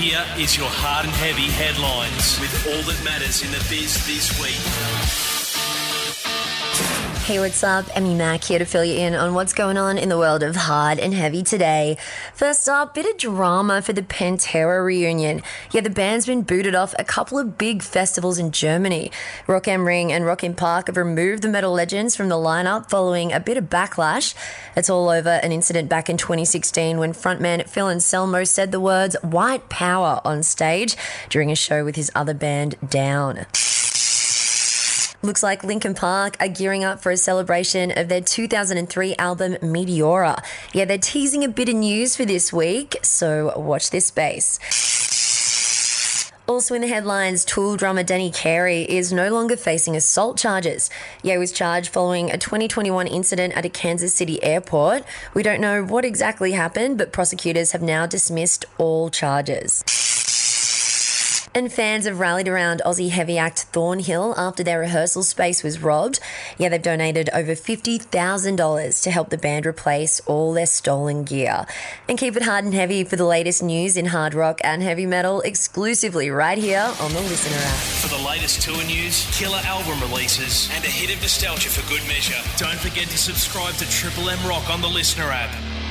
Here is your hard and heavy headlines with all that matters in the biz this week. Hey, what's up? Emmy Mack here to fill you in on what's going on in the world of hard and heavy today. First up, bit of drama for the Pantera reunion. Yeah, the band's been booted off a couple of big festivals in Germany. Rock am Ring and Rock im Park have removed the metal legends from the lineup following a bit of backlash. It's all over an incident back in 2016 when frontman Phil Anselmo said the words white power on stage during a show with his other band Down. Looks like Linkin Park are gearing up for a celebration of their 2003 album Meteora. Yeah, they're teasing a bit of news for this week, so watch this space. Also in the headlines, Tool drummer Danny Carey is no longer facing assault charges. Ye was charged following a 2021 incident at a Kansas City airport. We don't know what exactly happened, but prosecutors have now dismissed all charges. And fans have rallied around Aussie heavy act Thornhill after their rehearsal space was robbed. Yeah, they've donated over $50,000 to help the band replace all their stolen gear. And keep it hard and heavy for the latest news in hard rock and heavy metal exclusively right here on the LiSTNR app. For the latest tour news, killer album releases, and a hit of nostalgia for good measure, don't forget to subscribe to Triple M Rock on the LiSTNR app.